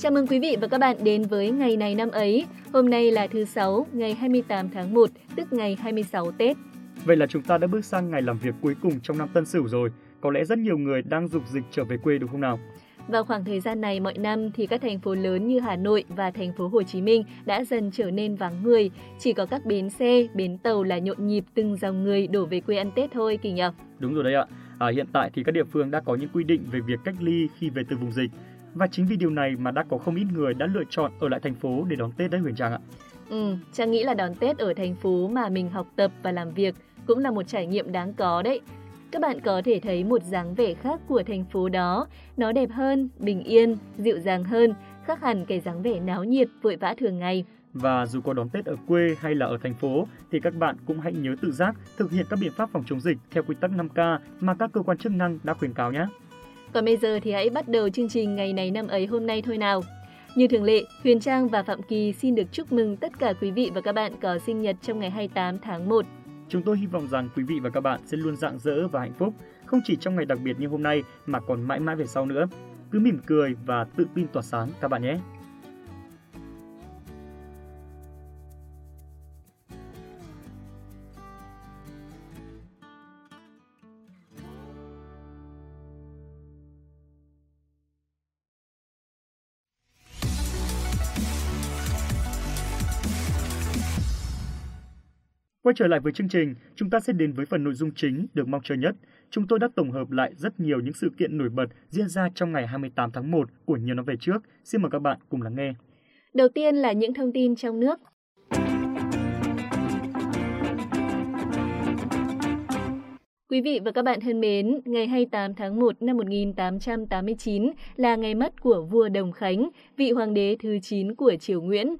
Chào mừng quý vị và các bạn đến với ngày này năm ấy. Hôm nay là thứ Sáu, ngày 28 tháng 1, tức ngày 26 Tết. Vậy là chúng ta đã bước sang ngày làm việc cuối cùng trong năm Tân Sửu rồi. Có lẽ rất nhiều người đang dục dịch trở về quê đúng không nào? Vào khoảng thời gian này mọi năm thì các thành phố lớn như Hà Nội và thành phố Hồ Chí Minh đã dần trở nên vắng người, chỉ có các bến xe, bến tàu là nhộn nhịp từng dòng người đổ về quê ăn Tết thôi Kỳ nhỉ? Đúng rồi đấy ạ. À, hiện tại thì các địa phương đã có những quy định về việc cách ly khi về từ vùng dịch. Và chính vì điều này mà đã có không ít người đã lựa chọn ở lại thành phố để đón Tết đấy Huyền Trang ạ. Ừ, Trang nghĩ là đón Tết ở thành phố mà mình học tập và làm việc cũng là một trải nghiệm đáng có đấy. Các bạn có thể thấy một dáng vẻ khác của thành phố đó, nó đẹp hơn, bình yên, dịu dàng hơn, khác hẳn cái dáng vẻ náo nhiệt, vội vã thường ngày. Và dù có đón Tết ở quê hay là ở thành phố thì các bạn cũng hãy nhớ tự giác thực hiện các biện pháp phòng chống dịch theo quy tắc 5K mà các cơ quan chức năng đã khuyến cáo nhé. Còn bây giờ thì hãy bắt đầu chương trình ngày này năm ấy hôm nay thôi nào. Như thường lệ, Huyền Trang và Phạm Kỳ xin được chúc mừng tất cả quý vị và các bạn có sinh nhật trong ngày 28 tháng 1. Chúng tôi hy vọng rằng quý vị và các bạn sẽ luôn rạng rỡ và hạnh phúc, không chỉ trong ngày đặc biệt như hôm nay mà còn mãi mãi về sau nữa. Cứ mỉm cười và tự tin tỏa sáng các bạn nhé. Quay trở lại với chương trình, chúng ta sẽ đến với phần nội dung chính được mong chờ nhất. Chúng tôi đã tổng hợp lại rất nhiều những sự kiện nổi bật diễn ra trong ngày 28 tháng 1 của nhiều năm về trước. Xin mời các bạn cùng lắng nghe. Đầu tiên là những thông tin trong nước. Quý vị và các bạn thân mến, ngày 28 tháng 1 năm 1889 là ngày mất của vua Đồng Khánh, vị hoàng đế thứ 9 của triều Nguyễn.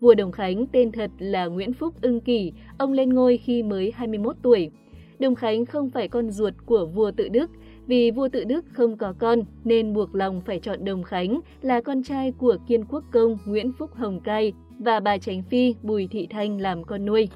Vua Đồng Khánh tên thật là Nguyễn Phúc Ưng Kỳ, ông lên ngôi khi mới 21 tuổi. Đồng Khánh không phải con ruột của vua Tự Đức, vì vua Tự Đức không có con nên buộc lòng phải chọn Đồng Khánh là con trai của kiên quốc công Nguyễn Phúc Hồng Cai và bà Tránh Phi Bùi Thị Thanh làm con nuôi.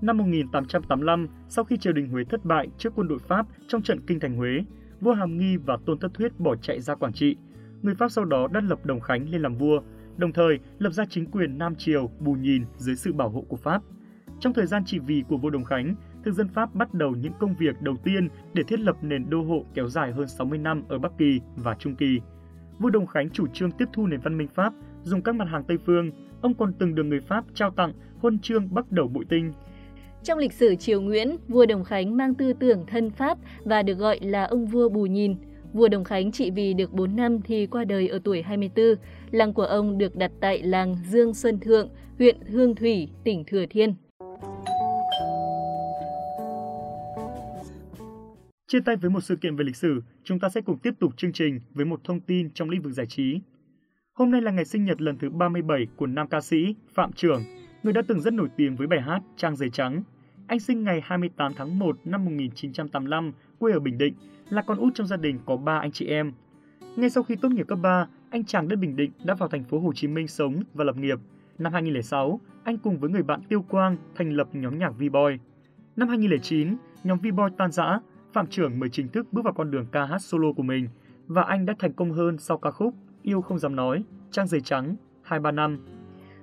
Năm 1885, sau khi triều đình Huế thất bại trước quân đội Pháp trong trận kinh thành Huế, vua Hàm Nghi và Tôn Thất Thuyết bỏ chạy ra Quảng Trị. Người Pháp sau đó đã lập Đồng Khánh lên làm vua, đồng thời lập ra chính quyền Nam Triều bù nhìn dưới sự bảo hộ của Pháp. Trong thời gian trị vì của vua Đồng Khánh, thực dân Pháp bắt đầu những công việc đầu tiên để thiết lập nền đô hộ kéo dài hơn 60 năm ở Bắc Kỳ và Trung Kỳ. Vua Đồng Khánh chủ trương tiếp thu nền văn minh Pháp, dùng các mặt hàng Tây phương. Ông còn từng được người Pháp trao tặng huân chương Bắc Đầu bụi Tinh. Trong lịch sử triều Nguyễn, vua Đồng Khánh mang tư tưởng thân Pháp và được gọi là ông vua bù nhìn. Vua Đồng Khánh trị vì được 4 năm thì qua đời ở tuổi 24. Làng của ông được đặt tại làng Dương Xuân Thượng, huyện Hương Thủy, tỉnh Thừa Thiên. Chia tay với một sự kiện về lịch sử, chúng ta sẽ cùng tiếp tục chương trình với một thông tin trong lĩnh vực giải trí. Hôm nay là ngày sinh nhật lần thứ 37 của nam ca sĩ Phạm Trường, người đã từng rất nổi tiếng với bài hát Trang giấy trắng. Anh sinh ngày 28 tháng 1 năm 1985, quê ở Bình Định, là con út trong gia đình có 3 anh chị em. Ngay sau khi tốt nghiệp cấp 3, anh chàng đất Bình Định đã vào thành phố Hồ Chí Minh sống và lập nghiệp. Năm 2006, anh cùng với người bạn Tiêu Quang thành lập nhóm nhạc V-Boy. Năm 2009, nhóm V-Boy tan rã, Phạm Trưởng mới chính thức bước vào con đường ca hát solo của mình và anh đã thành công hơn sau ca khúc Yêu không dám nói, Trang giấy trắng, 2-3 năm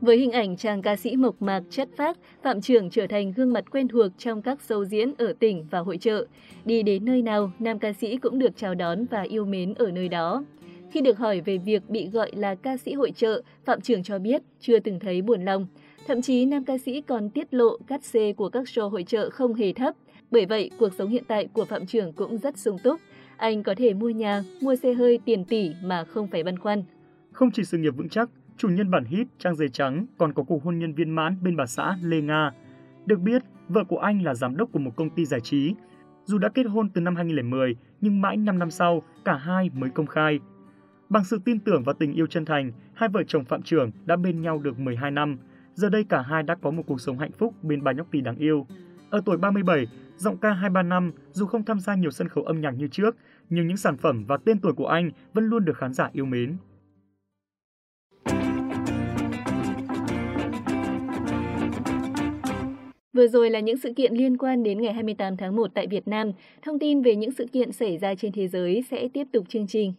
với hình ảnh chàng ca sĩ mộc mạc chất phác, Phạm Trường trở thành gương mặt quen thuộc trong các show diễn ở tỉnh và hội trợ. Đi đến nơi nào, nam ca sĩ cũng được chào đón và yêu mến ở nơi đó. Khi được hỏi về việc bị gọi là ca sĩ hội trợ, Phạm Trường cho biết chưa từng thấy buồn lòng. Thậm chí nam ca sĩ còn tiết lộ cắt xê của các show hội trợ không hề thấp. Bởi vậy, cuộc sống hiện tại của Phạm Trường cũng rất sung túc. Anh có thể mua nhà, mua xe hơi tiền tỷ mà không phải băn khoăn. Không chỉ sự nghiệp vững chắc, chủ nhân bản hit Trang giấy trắng còn có cuộc hôn nhân viên mãn bên bà xã Lê Nga. Được biết, vợ của anh là giám đốc của một công ty giải trí. Dù đã kết hôn từ năm 2010, nhưng mãi 5 năm sau, cả hai mới công khai. Bằng sự tin tưởng và tình yêu chân thành, hai vợ chồng Phạm Trưởng đã bên nhau được 12 năm. Giờ đây cả hai đã có một cuộc sống hạnh phúc bên bà nhóc tỳ đáng yêu. Ở tuổi 37, giọng ca 23 năm dù không tham gia nhiều sân khấu âm nhạc như trước, nhưng những sản phẩm và tên tuổi của anh vẫn luôn được khán giả yêu mến. Vừa rồi là những sự kiện liên quan đến ngày 28 tháng 1 tại Việt Nam. Thông tin về những sự kiện xảy ra trên thế giới sẽ tiếp tục chương trình.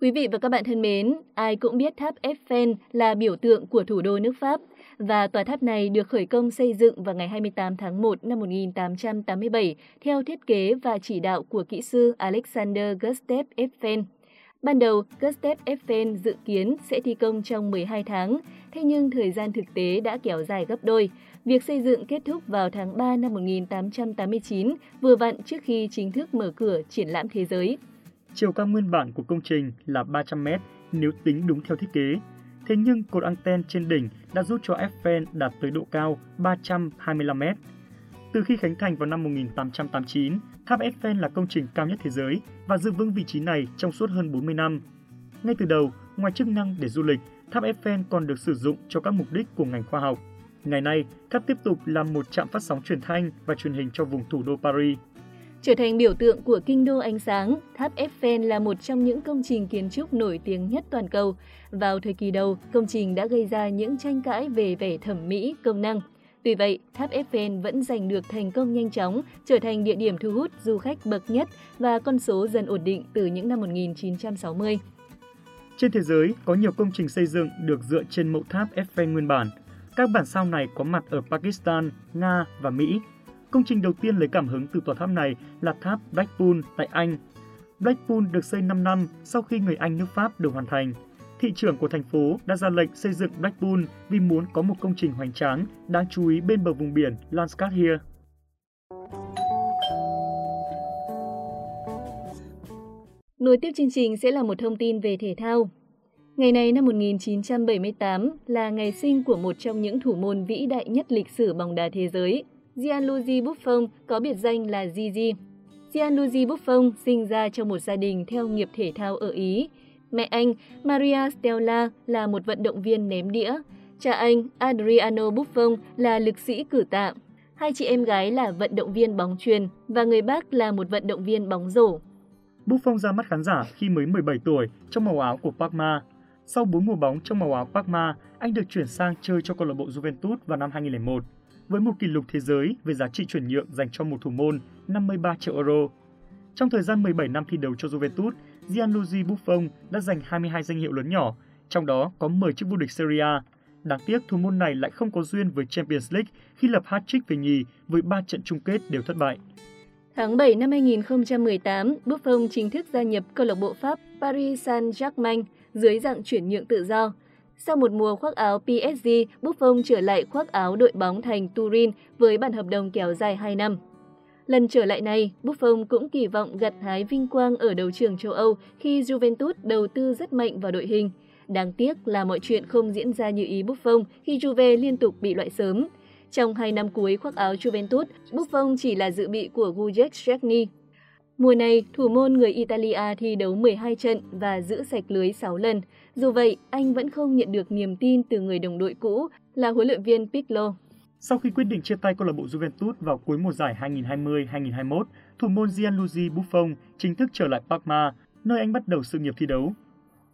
Quý vị và các bạn thân mến, ai cũng biết tháp Eiffel là biểu tượng của thủ đô nước Pháp và tòa tháp này được khởi công xây dựng vào ngày 28 tháng 1 năm 1887 theo thiết kế và chỉ đạo của kỹ sư Alexander Gustave Eiffel. Ban đầu, Gustave Eiffel dự kiến sẽ thi công trong 12 tháng, thế nhưng thời gian thực tế đã kéo dài gấp đôi. Việc xây dựng kết thúc vào tháng 3 năm 1889, vừa vặn trước khi chính thức mở cửa triển lãm thế giới. Chiều cao nguyên bản của công trình là 300 m nếu tính đúng theo thiết kế. Thế nhưng cột anten trên đỉnh đã giúp cho Eiffel đạt tới độ cao 325 mét. Từ khi khánh thành vào năm 1889, tháp Eiffel là công trình cao nhất thế giới và giữ vững vị trí này trong suốt hơn 40 năm. Ngay từ đầu, ngoài chức năng để du lịch, tháp Eiffel còn được sử dụng cho các mục đích của ngành khoa học. Ngày nay, tháp tiếp tục là một trạm phát sóng truyền thanh và truyền hình cho vùng thủ đô Paris. Trở thành biểu tượng của kinh đô ánh sáng, tháp Eiffel là một trong những công trình kiến trúc nổi tiếng nhất toàn cầu. Vào thời kỳ đầu, công trình đã gây ra những tranh cãi về vẻ thẩm mỹ, công năng. Tuy vậy, tháp Eiffel vẫn giành được thành công nhanh chóng, trở thành địa điểm thu hút du khách bậc nhất và con số dần ổn định từ những năm 1960. Trên thế giới, có nhiều công trình xây dựng được dựa trên mẫu tháp Eiffel nguyên bản. Các bản sao này có mặt ở Pakistan, Nga và Mỹ. Công trình đầu tiên lấy cảm hứng từ tòa tháp này là tháp Blackpool tại Anh. Blackpool được xây 5 năm sau khi người Anh nước Pháp được hoàn thành. Thị trưởng của thành phố đã ra lệnh xây dựng Blackpool vì muốn có một công trình hoành tráng, đáng chú ý bên bờ vùng biển Lancashire. Nối tiếp chương trình sẽ là một thông tin về thể thao. Ngày này năm 1978 là ngày sinh của một trong những thủ môn vĩ đại nhất lịch sử bóng đá thế giới. Gianluigi Buffon có biệt danh là Gigi. Gianluigi Buffon sinh ra trong một gia đình theo nghiệp thể thao ở Ý. Mẹ anh, Maria Stella, là một vận động viên ném đĩa. Cha anh, Adriano Buffon, là lực sĩ cử tạ. Hai chị em gái là vận động viên bóng truyền và người bác là một vận động viên bóng rổ. Buffon ra mắt khán giả khi mới 17 tuổi trong màu áo của Parma. Sau 4 mùa bóng trong màu áo Parma, anh được chuyển sang chơi cho câu lạc bộ Juventus vào năm 2001 với một kỷ lục thế giới về giá trị chuyển nhượng dành cho một thủ môn 53 triệu euro. Trong thời gian 17 năm thi đấu cho Juventus, Gianluigi Buffon đã giành 22 danh hiệu lớn nhỏ, trong đó có 10 chiếc vô địch Serie A. Đáng tiếc thủ môn này lại không có duyên với Champions League khi lập hat-trick về nhì với 3 trận chung kết đều thất bại. Tháng 7 năm 2018, Buffon chính thức gia nhập câu lạc bộ Pháp Paris Saint-Germain dưới dạng chuyển nhượng tự do. Sau một mùa khoác áo PSG, Buffon trở lại khoác áo đội bóng thành Turin với bản hợp đồng kéo dài 2 năm. Lần trở lại này, Buffon cũng kỳ vọng gặt hái vinh quang ở đấu trường châu Âu khi Juventus đầu tư rất mạnh vào đội hình. Đáng tiếc là mọi chuyện không diễn ra như ý Buffon khi Juve liên tục bị loại sớm. Trong hai năm cuối khoác áo Juventus, Buffon chỉ là dự bị của Gujek Szczesny. Mùa này, thủ môn người Italia thi đấu 12 trận và giữ sạch lưới 6 lần. Dù vậy, anh vẫn không nhận được niềm tin từ người đồng đội cũ là huấn luyện viên Pirlo. Sau khi quyết định chia tay câu lạc bộ Juventus vào cuối mùa giải 2020-2021, thủ môn Gianluigi Buffon chính thức trở lại Parma, nơi anh bắt đầu sự nghiệp thi đấu.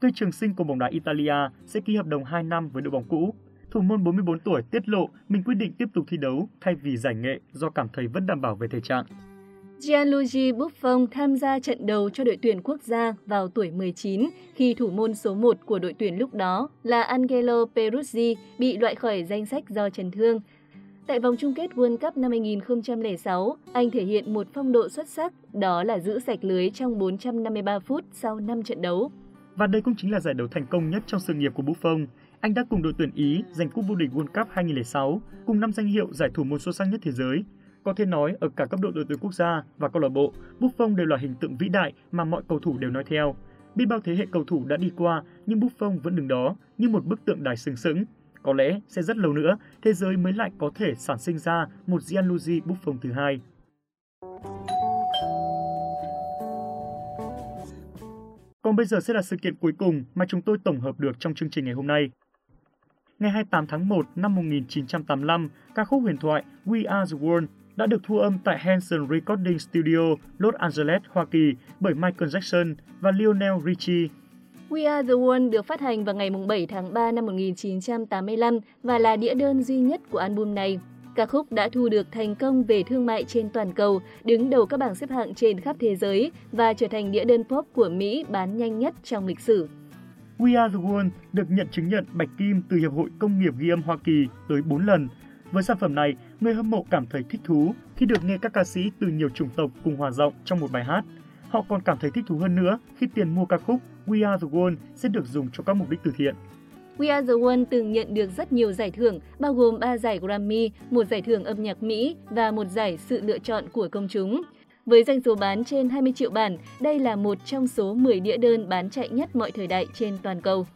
Cây trường sinh của bóng đá Italia sẽ ký hợp đồng 2 năm với đội bóng cũ. Thủ môn 44 tuổi tiết lộ mình quyết định tiếp tục thi đấu thay vì giải nghệ do cảm thấy vẫn đảm bảo về thể trạng. Gianluigi Buffon tham gia trận đầu cho đội tuyển quốc gia vào tuổi 19 khi thủ môn số 1 của đội tuyển lúc đó là Angelo Peruzzi bị loại khỏi danh sách do chấn thương. Tại vòng chung kết World Cup năm 2006, anh thể hiện một phong độ xuất sắc, đó là giữ sạch lưới trong 453 phút sau 5 trận đấu. Và đây cũng chính là giải đấu thành công nhất trong sự nghiệp của Buffon. Anh đã cùng đội tuyển Ý giành cúp vô địch World Cup 2006, cùng năm danh hiệu giải thủ môn xuất sắc nhất thế giới. Có thể nói, ở cả cấp độ đội tuyển quốc gia và câu lạc bộ, Buffon đều là hình tượng vĩ đại mà mọi cầu thủ đều nói theo. Biết bao thế hệ cầu thủ đã đi qua, nhưng Buffon vẫn đứng đó như một bức tượng đài sừng sững. Có lẽ sẽ rất lâu nữa, thế giới mới lại có thể sản sinh ra một Gianluigi Buffon thứ hai. Còn bây giờ sẽ là sự kiện cuối cùng mà chúng tôi tổng hợp được trong chương trình ngày hôm nay. Ngày 28 tháng 1 năm 1985, ca khúc huyền thoại We Are the World đã được thu âm tại Hanson Recording Studio, Los Angeles, Hoa Kỳ bởi Michael Jackson và Lionel Richie. We Are The One được phát hành vào ngày 7 tháng 3 năm 1985 và là đĩa đơn duy nhất của album này. Ca khúc đã thu được thành công về thương mại trên toàn cầu, đứng đầu các bảng xếp hạng trên khắp thế giới và trở thành đĩa đơn pop của Mỹ bán nhanh nhất trong lịch sử. We Are The One được nhận chứng nhận bạch kim từ Hiệp hội Công nghiệp ghi âm Hoa Kỳ tới 4 lần. Với sản phẩm này, người hâm mộ cảm thấy thích thú khi được nghe các ca sĩ từ nhiều chủng tộc cùng hòa giọng trong một bài hát. Họ còn cảm thấy thích thú hơn nữa khi tiền mua ca khúc We Are The World sẽ được dùng cho các mục đích từ thiện. We Are The One từng nhận được rất nhiều giải thưởng, bao gồm 3 giải Grammy, một giải thưởng âm nhạc Mỹ và một giải sự lựa chọn của công chúng. Với doanh số bán trên 20 triệu bản, đây là một trong số 10 đĩa đơn bán chạy nhất mọi thời đại trên toàn cầu.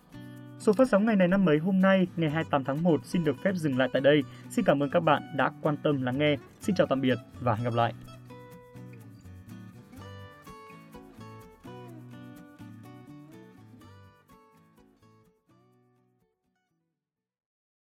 Số phát sóng ngày này năm mấy hôm nay, ngày 28 tháng 1 xin được phép dừng lại tại đây. Xin cảm ơn các bạn đã quan tâm lắng nghe. Xin chào tạm biệt và hẹn gặp lại.